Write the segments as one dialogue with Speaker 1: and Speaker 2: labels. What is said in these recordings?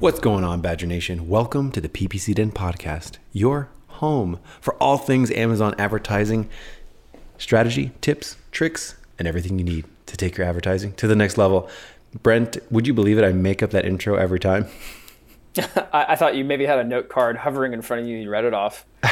Speaker 1: What's going on, Badger Nation? Welcome to the PPC Den podcast, your home for all things Amazon advertising, strategy, tips, tricks, and everything you need to take your advertising to the next level. Brent, would you believe it? I make up that intro every time.
Speaker 2: I, I, thought you maybe had a note card hovering in front of you. And you read it off.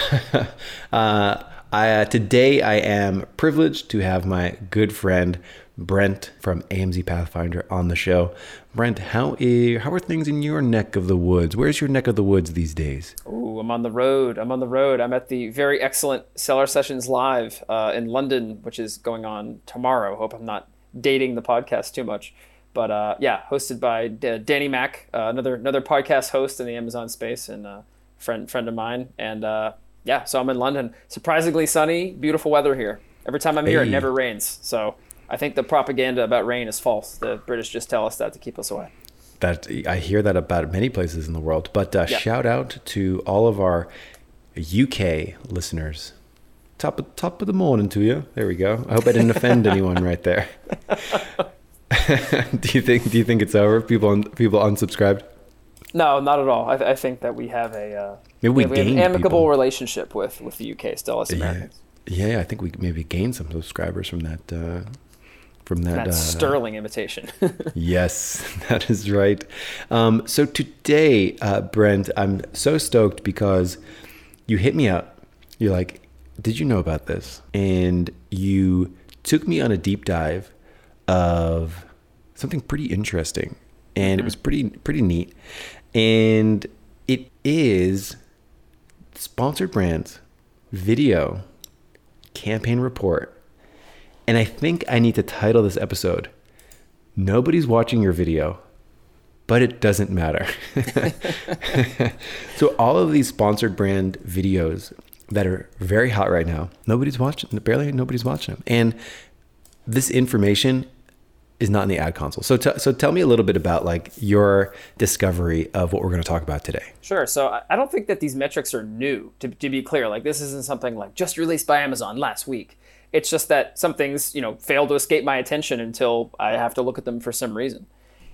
Speaker 1: uh, I, uh, today, I am privileged to have my good friend Brent from AMZ Pathfinder on the show. Brent, how is, how are things in your neck of the woods? Where's your neck of the woods these days?
Speaker 2: Oh, I'm on the road. I'm on the road. I'm at the very excellent Seller Sessions Live uh, in London, which is going on tomorrow. Hope I'm not dating the podcast too much. But uh, yeah, hosted by D- Danny Mac, uh, another another podcast host in the Amazon space, and a friend friend of mine. And uh, yeah, so I'm in London. Surprisingly sunny, beautiful weather here. Every time I'm here, it never rains. So I think the propaganda about rain is false. The British just tell us that to keep us away.
Speaker 1: That I hear that about many places in the world. But uh, yeah. shout out to all of our UK listeners. Top of, top of the morning to you. There we go. I hope I didn't offend anyone right there. do you think Do you think it's over? People un, people unsubscribed?
Speaker 2: No, not at all. I, I think that we have a uh, maybe we, we have an amicable people. relationship with with the UK still as Americans.
Speaker 1: Yeah. yeah, I think we maybe gained some subscribers from that. Uh, from that,
Speaker 2: that uh, sterling imitation.
Speaker 1: yes, that is right. Um, so today, uh, Brent, I'm so stoked because you hit me up. You're like, "Did you know about this?" And you took me on a deep dive of something pretty interesting, and mm-hmm. it was pretty pretty neat. And it is sponsored brands video campaign report. And I think I need to title this episode Nobody's watching your video, but it doesn't matter. so all of these sponsored brand videos that are very hot right now, nobody's watching, barely nobody's watching them. And this information is not in the ad console. So, t- so tell me a little bit about like your discovery of what we're going to talk about today.
Speaker 2: Sure. So I don't think that these metrics are new. To, to be clear, like this isn't something like just released by Amazon last week. It's just that some things, you know, fail to escape my attention until I have to look at them for some reason.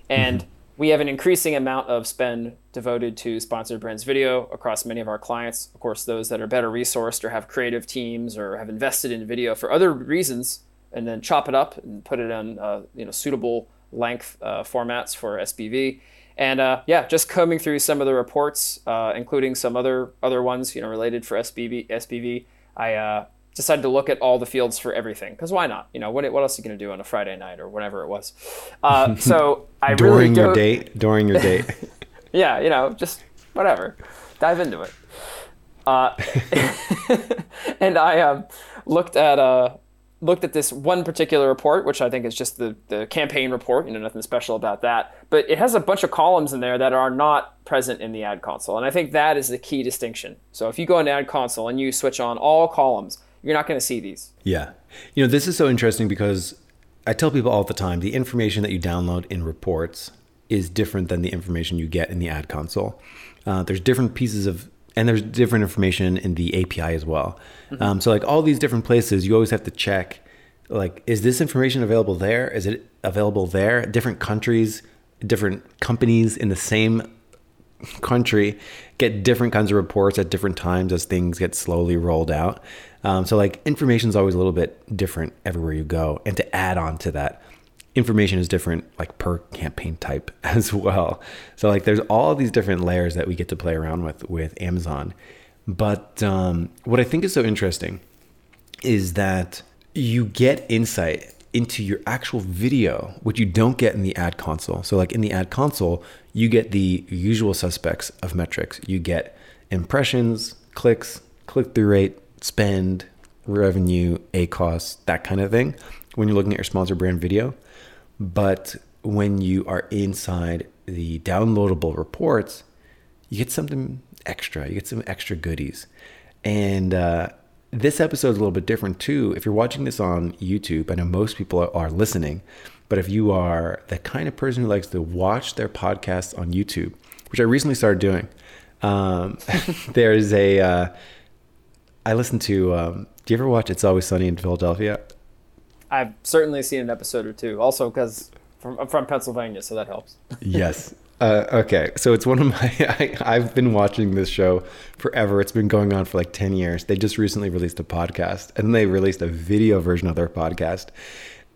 Speaker 2: And mm-hmm. we have an increasing amount of spend devoted to sponsored brands video across many of our clients. Of course, those that are better resourced or have creative teams or have invested in video for other reasons and then chop it up and put it in uh, you know suitable length uh, formats for SBV. And uh, yeah, just combing through some of the reports, uh, including some other other ones you know related for SBV. SBV, I uh, decided to look at all the fields for everything because why not? You know what? What else are you going to do on a Friday night or whatever it was? Uh, so I
Speaker 1: during
Speaker 2: really
Speaker 1: your date, during your date.
Speaker 2: yeah, you know, just whatever, dive into it. and I um, looked at looked at this one particular report, which I think is just the, the campaign report, you know, nothing special about that. But it has a bunch of columns in there that are not present in the ad console. And I think that is the key distinction. So if you go into ad console and you switch on all columns, you're not going to see these.
Speaker 1: Yeah. You know, this is so interesting because I tell people all the time the information that you download in reports is different than the information you get in the ad console. Uh, there's different pieces of and there's different information in the API as well. Mm-hmm. Um, so like all these different places, you always have to check, like, is this information available there? Is it available there? Different countries, different companies in the same country get different kinds of reports at different times as things get slowly rolled out. Um, so like information is always a little bit different everywhere you go. And to add on to that, information is different like per campaign type as well. So like there's all these different layers that we get to play around with with Amazon. But um, what I think is so interesting is that you get insight into your actual video, which you don't get in the ad console. So, like in the ad console, you get the usual suspects of metrics. You get impressions, clicks, click through rate, spend, revenue, a cost, that kind of thing when you're looking at your sponsor brand video. But when you are inside the downloadable reports, you get something extra. You get some extra goodies. And uh, this episode is a little bit different too. If you're watching this on YouTube, I know most people are, listening, but if you are the kind of person who likes to watch their podcasts on YouTube, which I recently started doing, um, there's a. Uh, I listen to. Um, do you ever watch It's Always Sunny in Philadelphia?
Speaker 2: I've certainly seen an episode or two. Also, because I'm from Pennsylvania, so that helps.
Speaker 1: yes. Uh, okay, so it's one of my. I, have been watching this show forever. It's been going on for like ten years. They just recently released a podcast, and they released a video version of their podcast,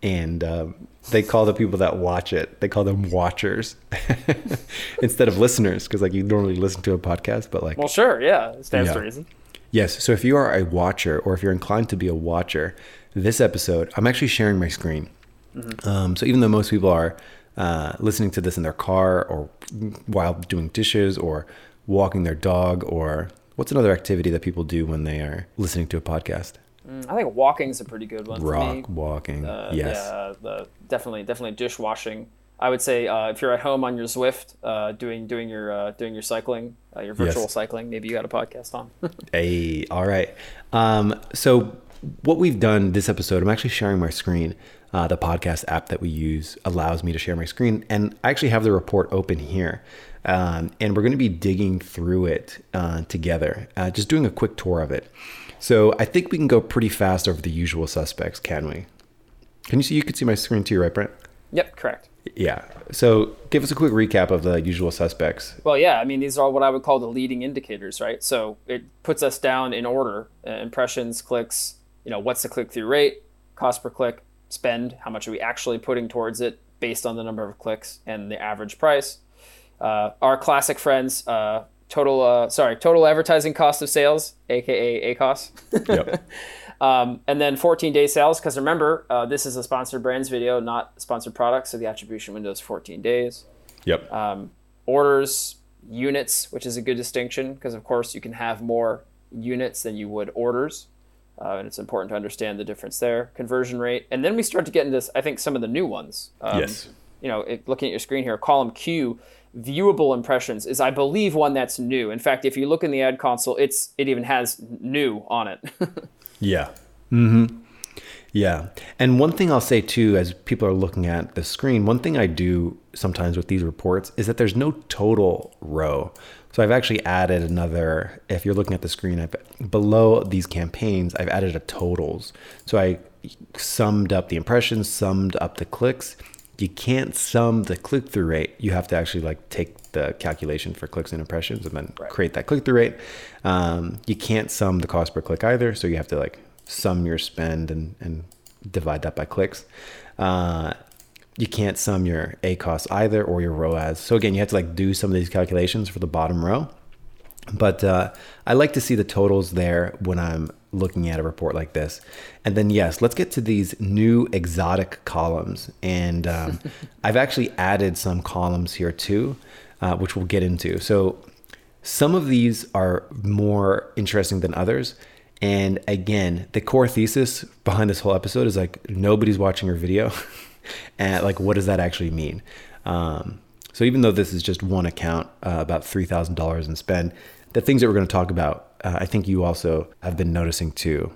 Speaker 1: and um, they call the people that watch it. They call them watchers instead of listeners, because like you normally listen to a podcast, but like.
Speaker 2: Well, sure, yeah, it stands yeah. to reason.
Speaker 1: Yes. So if you are a watcher, or if you're inclined to be a watcher, this episode, I'm actually sharing my screen. Mm-hmm. Um, so even though most people are uh, listening to this in their car or while doing dishes or walking their dog or what's another activity that people do when they are listening to a podcast?
Speaker 2: Mm, I think walking is a pretty good one.
Speaker 1: Rock walking, uh, yes.
Speaker 2: Yeah, the, definitely, definitely dishwashing. I would say uh, if you're at home on your Zwift, uh, doing doing your uh, doing your cycling, uh, your virtual yes. cycling, maybe you got a podcast on.
Speaker 1: hey, all right. Um, so what we've done this episode, I'm actually sharing my screen uh, the podcast app that we use allows me to share my screen. And I actually have the report open here. Um, and we're going to be digging through it uh, together, uh, just doing a quick tour of it. So I think we can go pretty fast over the usual suspects, can we? Can you see? You can see my screen too, right, Brent?
Speaker 2: Yep, correct.
Speaker 1: Yeah. So give us a quick recap of the usual suspects.
Speaker 2: Well, yeah. I mean, these are what I would call the leading indicators, right? So it puts us down in order: uh, impressions, clicks. You know, what's the click-through rate, cost per click, spend, how much are we actually putting towards it based on the number of clicks and the average price. Uh, our classic friends, uh, total uh, sorry, total advertising cost of sales, aka ACOS. yep. um, and then 14 day sales, because remember, uh, this is a sponsored brands video, not sponsored products, so the attribution window is 14 days.
Speaker 1: Yep.
Speaker 2: Um, orders, units, which is a good distinction, because of course you can have more units than you would orders. Uh, and it's important to understand the difference there. Conversion rate, and then we start to get into, I think, some of the new ones.
Speaker 1: Um, yes.
Speaker 2: You know, it, looking at your screen here, column Q, viewable impressions is, I believe, one that's new. In fact, if you look in the ad console, it's it even has new on it.
Speaker 1: yeah. Mm-hmm. Yeah. And one thing I'll say too, as people are looking at the screen, one thing I do sometimes with these reports is that there's no total row. So I've actually added another, if you're looking at the screen, I've, below these campaigns, I've added a totals. So I summed up the impressions, summed up the clicks. You can't sum the click through rate. You have to actually like take the calculation for clicks and impressions and then right. create that click through rate. Um, you can't sum the cost per click either. So you have to like sum your spend and, and divide that by clicks. Uh, you can't sum your A ACOS either or your ROAS. So again, you have to like do some of these calculations for the bottom row. But uh, I like to see the totals there when I'm looking at a report like this. And then, yes, let's get to these new exotic columns. And um, I've actually added some columns here too, uh, which we'll get into. So some of these are more interesting than others. And again, the core thesis behind this whole episode is like nobody's watching your video. and like what does that actually mean? Um, so even though this is just one account uh, about $3000 in spend the things that we're going to talk about uh, i think you also have been noticing too.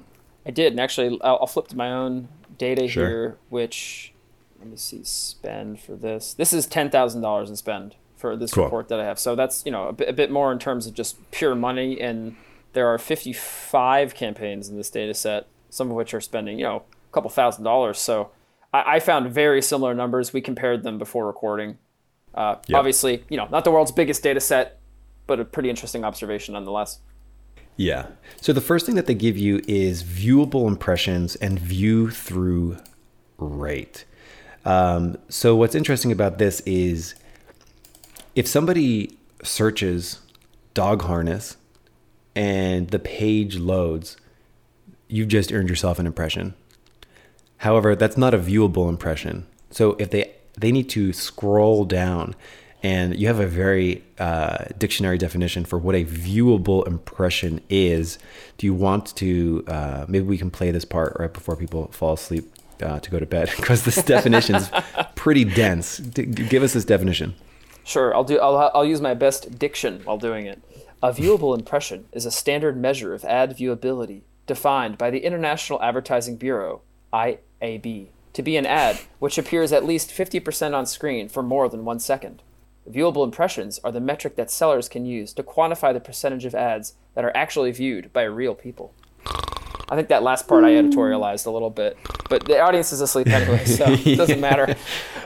Speaker 2: I did and actually i'll, I'll flip to my own data sure. here which let me see spend for this. This is $10000 in spend for this cool. report that i have. So that's you know a bit, a bit more in terms of just pure money and there are 55 campaigns in this data set some of which are spending you know a couple thousand dollars. So I, I found very similar numbers. We compared them before recording. Uh, yep. Obviously, you know, not the world's biggest data set, but a pretty interesting observation nonetheless.
Speaker 1: Yeah. So the first thing that they give you is viewable impressions and view through rate. Um, so what's interesting about this is if somebody searches dog harness and the page loads, you've just earned yourself an impression. However, that's not a viewable impression. So if they they need to scroll down, and you have a very uh, dictionary definition for what a viewable impression is. Do you want to? Uh, maybe we can play this part right before people fall asleep uh, to go to bed because this definition is pretty dense. D- give us this definition.
Speaker 2: Sure, I'll do. I'll, I'll use my best diction while doing it. A viewable impression is a standard measure of ad viewability defined by the International Advertising Bureau (IAB) to be an ad which appears at least 50% on screen for more than one second. Viewable impressions are the metric that sellers can use to quantify the percentage of ads that are actually viewed by real people. I think that last part I editorialized a little bit, but the audience is asleep anyway, so it doesn't matter.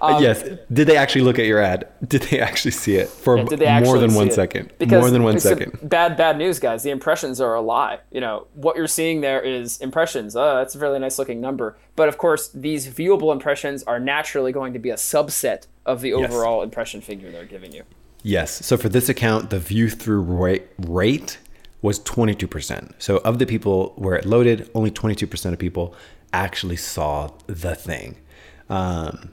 Speaker 2: Um,
Speaker 1: yes. Did they actually look at your ad? Did they actually see it for
Speaker 2: Yeah,
Speaker 1: more than one
Speaker 2: it?
Speaker 1: second?
Speaker 2: Because
Speaker 1: more than one second.
Speaker 2: Bad, bad news, guys. The impressions are a lie. You know what you're seeing there is impressions. Oh, that's a really nice looking number. But of course, these viewable impressions are naturally going to be a subset of the
Speaker 1: Yes.
Speaker 2: overall impression figure they're giving you.
Speaker 1: Yes. So for this account, the view through rate, rate was 22%. So of the people where it loaded, only 22% of people actually saw the thing. Um,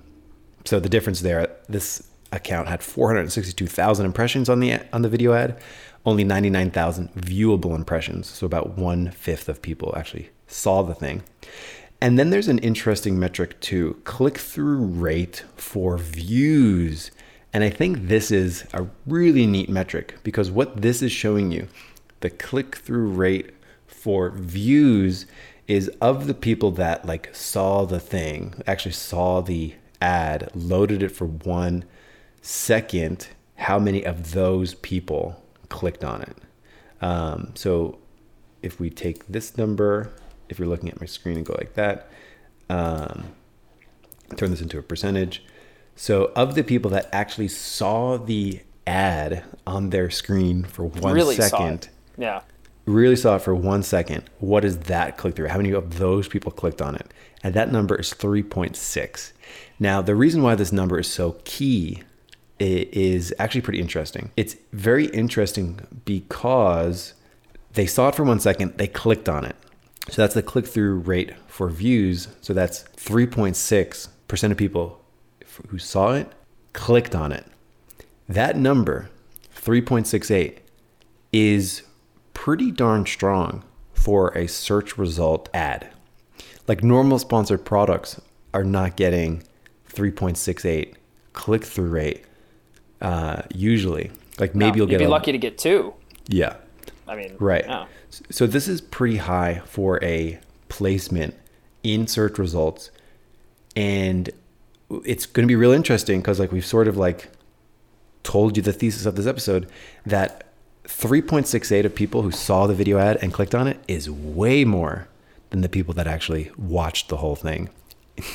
Speaker 1: so the difference there, this account had 462,000 impressions on the on the video ad, only 99,000 viewable impressions. So about one fifth of people actually saw the thing. And then there's an interesting metric too click through rate for views. And I think this is a really neat metric because what this is showing you, the click through rate for views is of the people that like saw the thing, actually saw the ad, loaded it for one second, how many of those people clicked on it. Um, so if we take this number, if you're looking at my screen and go like that, um, turn this into a percentage. So of the people that actually saw the ad on their screen for one
Speaker 2: really
Speaker 1: second.
Speaker 2: Yeah.
Speaker 1: Really saw it for one second, what is that click through? How many of those people clicked on it? And that number is 3.6. Now, the reason why this number is so key is actually pretty interesting. It's very interesting because they saw it for one second, they clicked on it. So that's the click through rate for views. So that's 3.6% of people who saw it clicked on it. That number, 3.68, is pretty darn strong for a search result ad. Like normal sponsored products are not getting 3.68 click through rate uh, usually. Like maybe
Speaker 2: No,
Speaker 1: you'll get
Speaker 2: be
Speaker 1: a,
Speaker 2: lucky to get two.
Speaker 1: Yeah.
Speaker 2: I mean,
Speaker 1: Right.
Speaker 2: yeah.
Speaker 1: So this is pretty high for a placement in search results. And it's going to be real interesting because like we've sort of like told you the thesis of this episode that 3.68 of people who saw the video ad and clicked on it is way more than the people that actually watched the whole thing.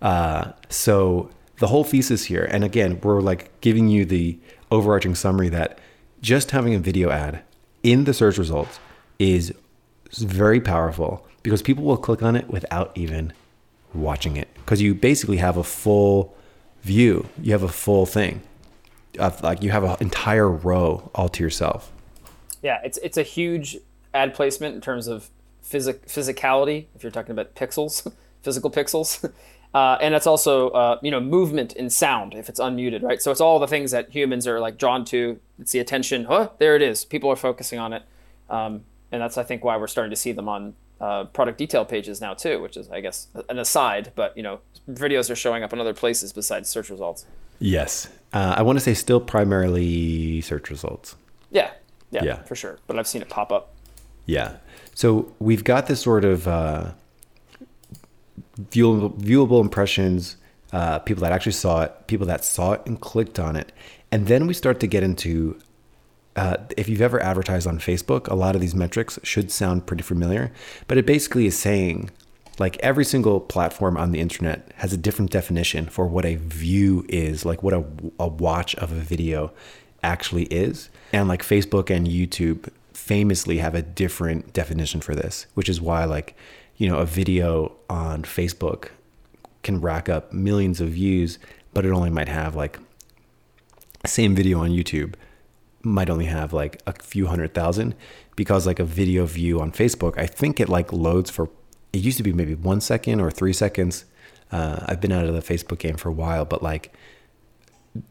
Speaker 1: Uh, so the whole thesis here, and again, we're like giving you the overarching summary that just having a video ad in the search results is very powerful because people will click on it without even watching it because you basically have a full view. You have a full thing. Of, like you have an entire row all to yourself.
Speaker 2: Yeah, it's it's a huge ad placement in terms of physic physicality. If you're talking about pixels, physical pixels, uh, and it's also uh, you know movement and sound if it's unmuted, right? So it's all the things that humans are like drawn to. It's the attention. Huh, there it is. People are focusing on it, um, and that's I think why we're starting to see them on uh, product detail pages now too, which is I guess an aside, but you know videos are showing up in other places besides search results.
Speaker 1: Yes. Uh, I want to say still primarily search results.
Speaker 2: Yeah, yeah,
Speaker 1: Yeah.
Speaker 2: for sure. But I've seen it pop up.
Speaker 1: Yeah. So we've got this sort of uh, viewable, viewable impressions, uh, people that actually saw it, people that saw it and clicked on it. And then we start to get into uh, if you've ever advertised on Facebook, a lot of these metrics should sound pretty familiar, but it basically is saying like every single platform on the internet has a different definition for what a view is, like what a, a watch of a video actually is. And like Facebook and YouTube famously have a different definition for this, which is why like, you know, a video on Facebook can rack up millions of views, but it only might have like same video on YouTube might only have like a few hundred thousand because like a video view on Facebook, I think it like loads for it used to be maybe one second or three seconds. Uh, I've been out of the Facebook game for a while, but like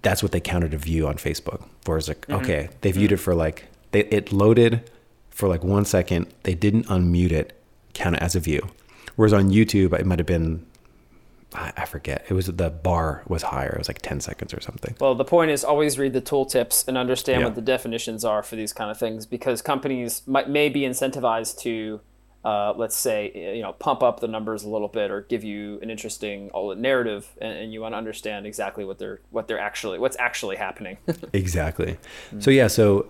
Speaker 1: that's what they counted a view on Facebook. for. Whereas like, mm-hmm. okay, they viewed mm-hmm. it for like they, it loaded for like one second. They didn't unmute it, count it as a view. Whereas on YouTube, it might have been I forget. It was the bar was higher. It was like 10 seconds or something.
Speaker 2: Well, the point is always read the tooltips and understand yeah. what the definitions are for these kind of things because companies might may be incentivized to uh, let's say you know pump up the numbers a little bit or give you an interesting narrative and, and, you want to understand exactly what they're what they're actually what's actually happening
Speaker 1: exactly mm-hmm. so yeah so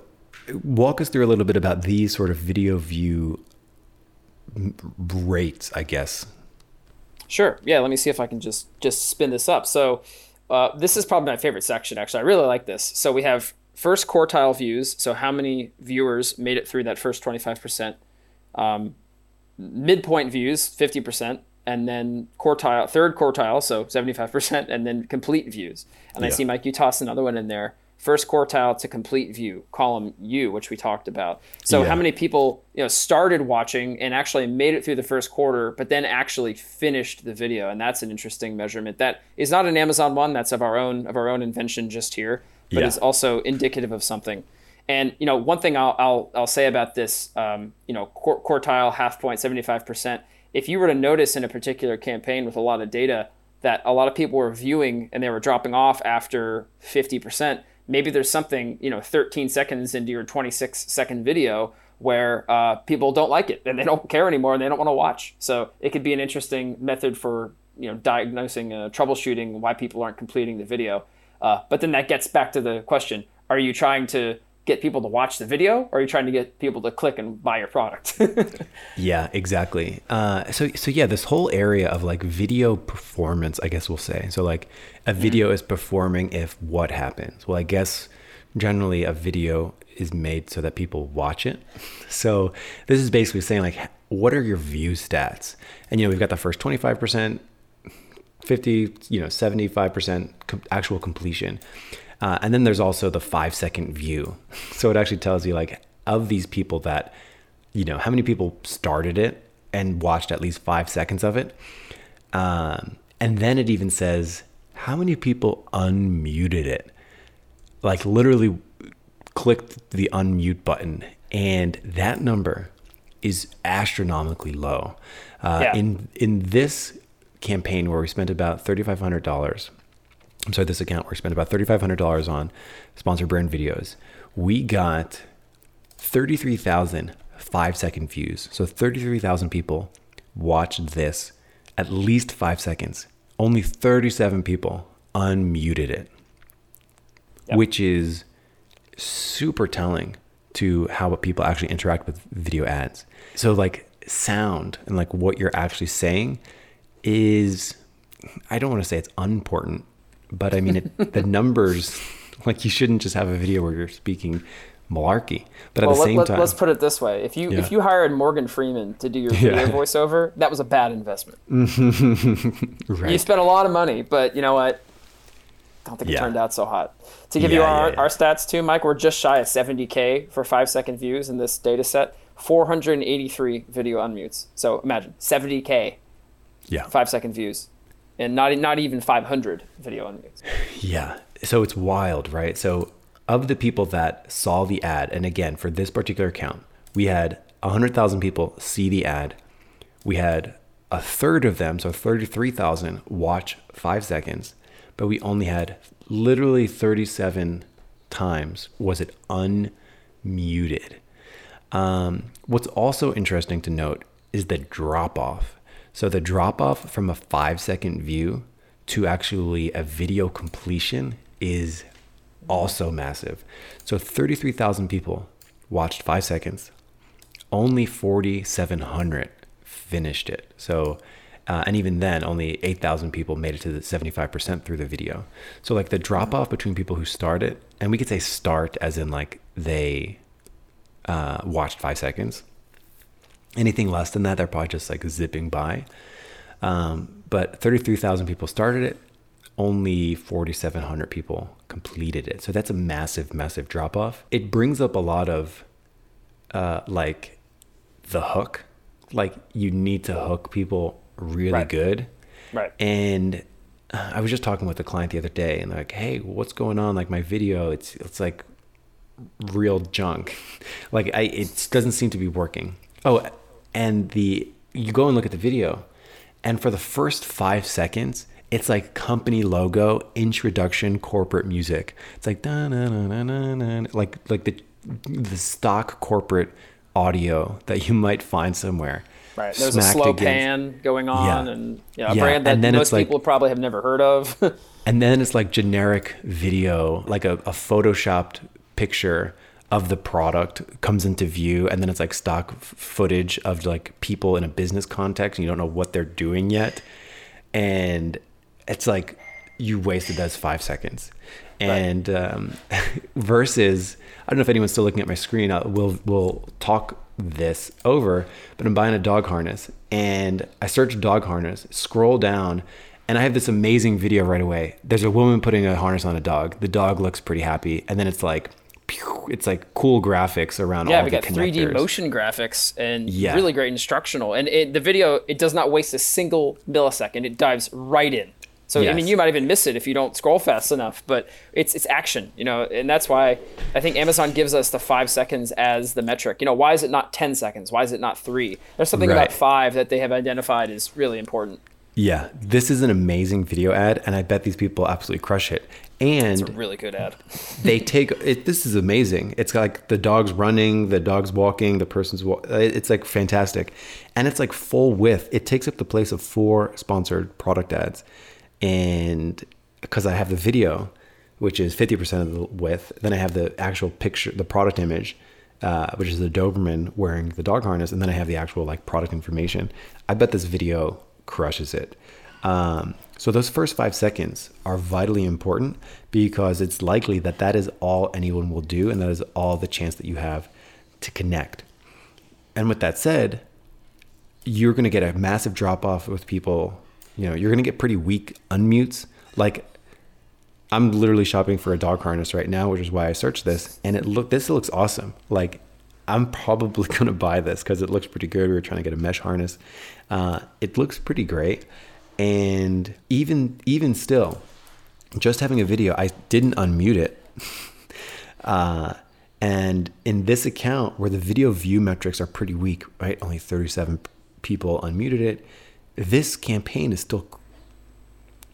Speaker 1: walk us through a little bit about these sort of video view rates i guess
Speaker 2: Sure. Yeah. Let me see if I can just just spin this up. So uh, this is probably my favorite section. Actually, I really like this. So we have first quartile views. So how many viewers made it through that first twenty five percent? Um, midpoint views, fifty percent, and then quartile, third quartile, so seventy five percent, and then complete views. And yeah. I see Mike, you toss another one in there first quartile to complete view, column U, which we talked about. So yeah. how many people you know started watching and actually made it through the first quarter, but then actually finished the video, and that's an interesting measurement. That is not an Amazon one. That's of our own of our own invention just here, but yeah. is also indicative of something. And you know, one thing I'll I'll, I'll say about this, um, you know, quartile, half point, seventy five percent. If you were to notice in a particular campaign with a lot of data that a lot of people were viewing and they were dropping off after fifty percent, maybe there's something you know 13 seconds into your 26 second video where uh, people don't like it and they don't care anymore and they don't want to watch. So it could be an interesting method for you know diagnosing uh, troubleshooting why people aren't completing the video. Uh, but then that gets back to the question are you trying to get people to watch the video or are you trying to get people to click and buy your product?
Speaker 1: Yeah exactly. Uh, so so yeah this whole area of like video performance i guess we'll say. So like a mm-hmm. video mm-hmm. is performing if what happens? Well i guess generally a video is made so that people watch it. So this is basically saying like what are your view stats? And you know we've got the first 25% 50 you know 75% actual completion uh, and then there's also the five second view. So it actually tells you like of these people that, you know, how many people started it and watched at least five seconds of it. Um, and then it even says how many people unmuted it. Like literally clicked the unmute button. And that number is astronomically low. Uh, yeah. In in this campaign where we spent about thirty five hundred dollars, I'm sorry, this account where we spent about $3,500 on sponsored brand videos. We got 33,000 five second views. So 33,000 people watched this at least five seconds. Only 37 people unmuted it, yep. which is super telling to how people actually interact with video ads. So, like, sound and like what you're actually saying is, I don't want to say it's unimportant, but I mean, it, the numbers, like you shouldn't just have a video where you're speaking malarkey. But well, at the same let,
Speaker 2: time, let's put it this way: if you yeah. if you hired Morgan Freeman to do your video yeah. voiceover, that was a bad investment. right. You spent a lot of money, but you know what? I don't think yeah. it turned out so hot. To give you our, our stats too, Mike, we're just shy of 70k for five second views in this data set. 483 video unmutes. So imagine 70k.
Speaker 1: Yeah.
Speaker 2: Five second views and not not even 500 video unmutes.
Speaker 1: Yeah, so it's wild, right? So of the people that saw the ad, and again for this particular account, we had 100,000 people see the ad. We had a third of them, so 33,000, watch five seconds, but we only had literally 37 times was it unmuted. Um, what's also interesting to note is the drop off so the drop off from a five second view to actually a video completion is also massive. So 33,000 people watched five seconds, only 4,700 finished it. So, uh, and even then, only 8,000 people made it to the 75% through the video. So, like the drop off between people who start it, and we could say start as in like they uh, watched five seconds, anything less than that, they're probably just like zipping by. Um, but 33,000 people started it. Only 4,700 people completed it. So that's a massive, massive drop off. It brings up a lot of uh, like the hook. Like you need to hook people really
Speaker 2: Right.
Speaker 1: good.
Speaker 2: Right.
Speaker 1: And uh, I was just talking with a client the other day, and like, hey, what's going on? Like my video, it's it's like real junk. Like I, it doesn't seem to be working. Oh, and the you go and look at the video, and for the first five seconds, it's like company logo, introduction, corporate music. It's like like like the the stock corporate audio that you might find somewhere.
Speaker 2: Right. There's a slow
Speaker 1: against-
Speaker 2: pan going on,
Speaker 1: Yeah.
Speaker 2: and you know, a
Speaker 1: Yeah,
Speaker 2: brand that most people probably have never heard of.
Speaker 1: And then it's like generic video, like a, a photoshopped picture of the product comes into view. And then it's like stock footage of like people in a business context. And you don't know what they're doing yet. And it's like you wasted those five seconds. And um, versus, I don't know if anyone's still looking at my screen. i we'll, we'll talk this over, but I'm buying a dog harness and I search dog harness, scroll down, and I have this amazing video right away. There's a woman putting a harness on a dog. The dog looks pretty happy, and then it's like, pew, it's like cool graphics around
Speaker 2: yeah,
Speaker 1: all
Speaker 2: we got 3D motion graphics and
Speaker 1: Yeah.
Speaker 2: really great instructional. And it, the video, it does not waste a single millisecond. It dives right in. So I mean, you might even miss it if you don't scroll fast enough. But it's it's action, you know, and that's why I think Amazon gives us the five seconds as the metric. You know, why is it not ten seconds? Why is it not three? There's something
Speaker 1: Right.
Speaker 2: about five that they have identified is really important.
Speaker 1: Yeah, this is an amazing video ad, and I bet these people absolutely crush it. And
Speaker 2: It's a really good ad.
Speaker 1: they take it. This is amazing. It's like the dog's running, the dog's walking, the person's. Wa- it's like fantastic, and it's like full width. It takes up the place of four sponsored product ads, and because I have the video, which is fifty percent of the width, then I have the actual picture, the product image, uh, which is the Doberman wearing the dog harness, and then I have the actual like product information. I bet this video crushes it. Um, so those first five seconds are vitally important because it's likely that that is all anyone will do, and that is all the chance that you have to connect. And with that said, you're going to get a massive drop off with people. You know, you're going to get pretty weak unmutes. Like, I'm literally shopping for a dog harness right now, which is why I searched this, and it look this looks awesome. Like, I'm probably going to buy this because it looks pretty good. We were trying to get a mesh harness. Uh, it looks pretty great, and even even still, just having a video, I didn't unmute it. Uh, and in this account, where the video view metrics are pretty weak, right? Only 37 people unmuted it. This campaign is still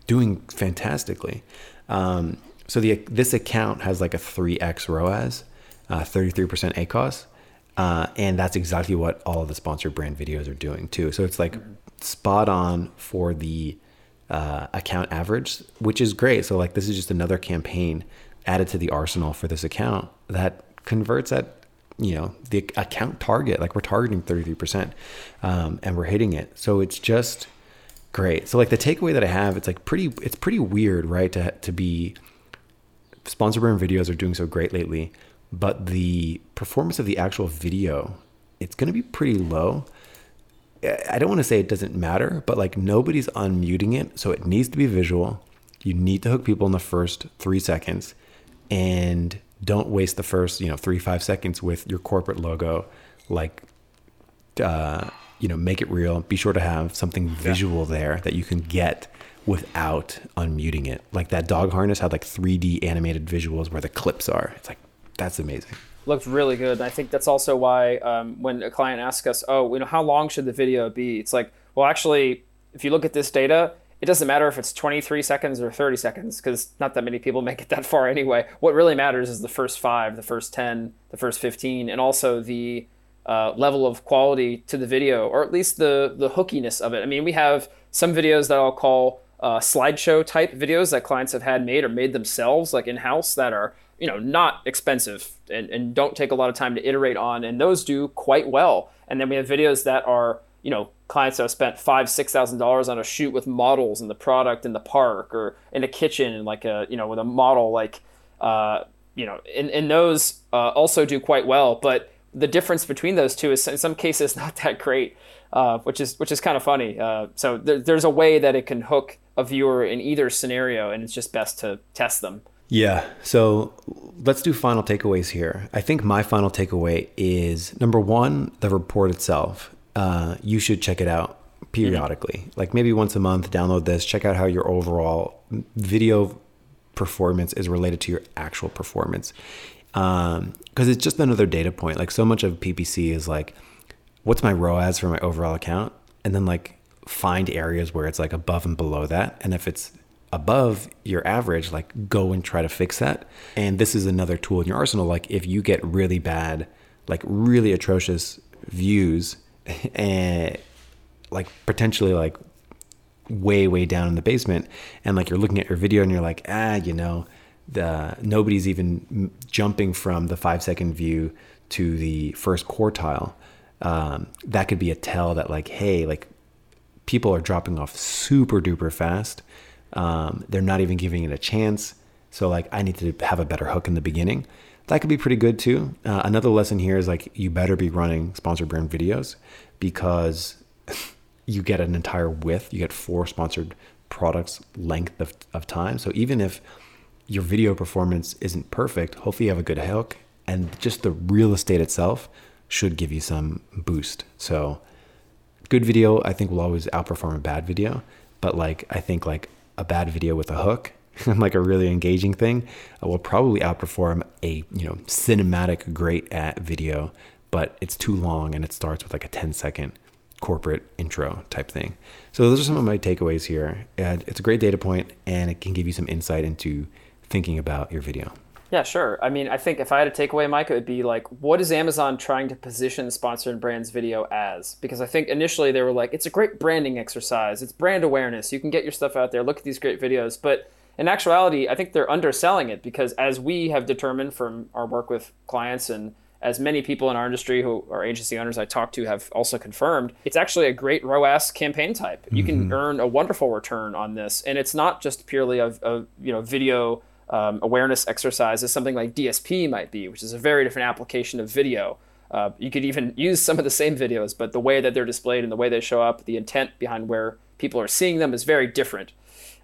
Speaker 1: doing fantastically. Um, so the this account has like a 3x ROAS, uh, 33% ACOS, uh, and that's exactly what all of the sponsored brand videos are doing too. So it's like spot on for the uh, account average, which is great. So like this is just another campaign added to the arsenal for this account that converts at you know the account target. Like we're targeting 33%, um, and we're hitting it. So it's just great. So like the takeaway that I have, it's like pretty, it's pretty weird, right? To to be sponsor brand videos are doing so great lately, but the performance of the actual video, it's going to be pretty low. I don't want to say it doesn't matter, but like nobody's unmuting it, so it needs to be visual. You need to hook people in the first three seconds, and don't waste the first you know three five seconds with your corporate logo. Like, uh, you know, make it real. Be sure to have something visual there that you can get without unmuting it. Like that dog harness had like 3D animated visuals where the clips are. It's like that's amazing.
Speaker 2: Looked really good. And I think that's also why um, when a client asks us, "Oh, you know, how long should the video be?" It's like, well, actually, if you look at this data, it doesn't matter if it's 23 seconds or 30 seconds because not that many people make it that far anyway. What really matters is the first five, the first 10, the first 15, and also the uh, level of quality to the video, or at least the the hookiness of it. I mean, we have some videos that I'll call uh, slideshow type videos that clients have had made or made themselves, like in house, that are you know not expensive and, and don't take a lot of time to iterate on, and those do quite well. And then we have videos that are you know clients that have spent five six thousand dollars on a shoot with models and the product in the park or in a kitchen and like a you know with a model like uh, you know and, and those uh, also do quite well but the difference between those two is in some cases not that great, uh, which is which is kind of funny. Uh, so there, there's a way that it can hook a viewer in either scenario, and it's just best to test them.
Speaker 1: Yeah. So let's do final takeaways here. I think my final takeaway is number one, the report itself. Uh, you should check it out periodically, mm-hmm. like maybe once a month. Download this, check out how your overall video performance is related to your actual performance. Because um, it's just another data point. Like so much of PPC is like, what's my ROAS for my overall account, and then like find areas where it's like above and below that, and if it's above your average, like go and try to fix that. And this is another tool in your arsenal. Like if you get really bad, like really atrocious views and like potentially like way, way down in the basement and like you're looking at your video and you're like, ah, you know, the nobody's even jumping from the five second view to the first quartile. Um, that could be a tell that like, hey, like people are dropping off super duper fast um, they're not even giving it a chance. So like I need to have a better hook in the beginning. That could be pretty good too. Uh, another lesson here is like you better be running sponsored brand videos because you get an entire width. You get four sponsored products length of, of time. So even if your video performance isn't perfect, hopefully you have a good hook and just the real estate itself should give you some boost. So good video I think will always outperform a bad video, but like I think like a bad video with a hook like a really engaging thing will probably outperform a you know cinematic great at video but it's too long and it starts with like a 10 second corporate intro type thing. So those are some of my takeaways here and it's a great data point and it can give you some insight into thinking about your video
Speaker 2: yeah, sure. I mean, I think if I had a takeaway, Mike, it would be like, what is Amazon trying to position sponsored brands video as? Because I think initially they were like, it's a great branding exercise, it's brand awareness. You can get your stuff out there, look at these great videos. But in actuality, I think they're underselling it because as we have determined from our work with clients and as many people in our industry who are agency owners I talk to have also confirmed, it's actually a great ROAS campaign type. You can mm-hmm. earn a wonderful return on this, and it's not just purely a, a you know video um, awareness exercise is something like DSP might be, which is a very different application of video. Uh, you could even use some of the same videos, but the way that they're displayed and the way they show up, the intent behind where people are seeing them is very different.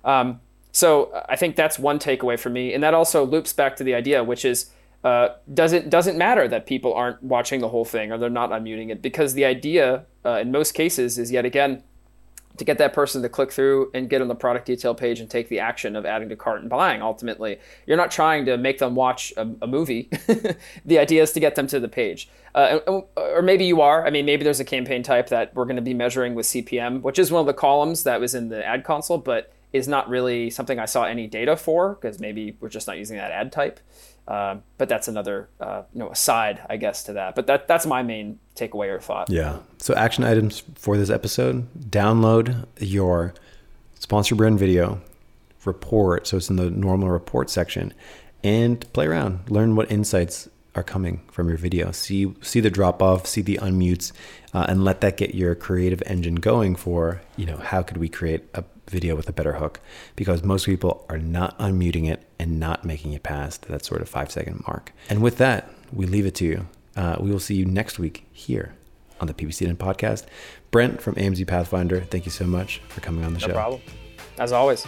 Speaker 2: Um, so I think that's one takeaway for me, and that also loops back to the idea, which is uh, does it doesn't matter that people aren't watching the whole thing or they're not unmuting it because the idea uh, in most cases is yet again to get that person to click through and get on the product detail page and take the action of adding to cart and buying ultimately. You're not trying to make them watch a, a movie. The idea is to get them to the page. Uh, or maybe you are. I mean maybe there's a campaign type that we're going to be measuring with cpm which is one of the columns that was in the ad console but is not really something i saw any data for because maybe we're just not using that ad type uh, but that's another uh, you know aside, I guess, to that. But that that's my main takeaway or thought.
Speaker 1: Yeah. So action items for this episode: download your sponsor brand video, report. So it's in the normal report section, and play around. Learn what insights are coming from your video. See see the drop off, see the unmutes, uh, and let that get your creative engine going for you know how could we create a video with a better hook because most people are not unmuting it and not making it past that sort of five second mark. And with that, we leave it to you. Uh, we will see you next week here on the PPC Den podcast. Brent from AMZ Pathfinder, thank you so much for coming on the
Speaker 2: no
Speaker 1: show.
Speaker 2: No problem. As always.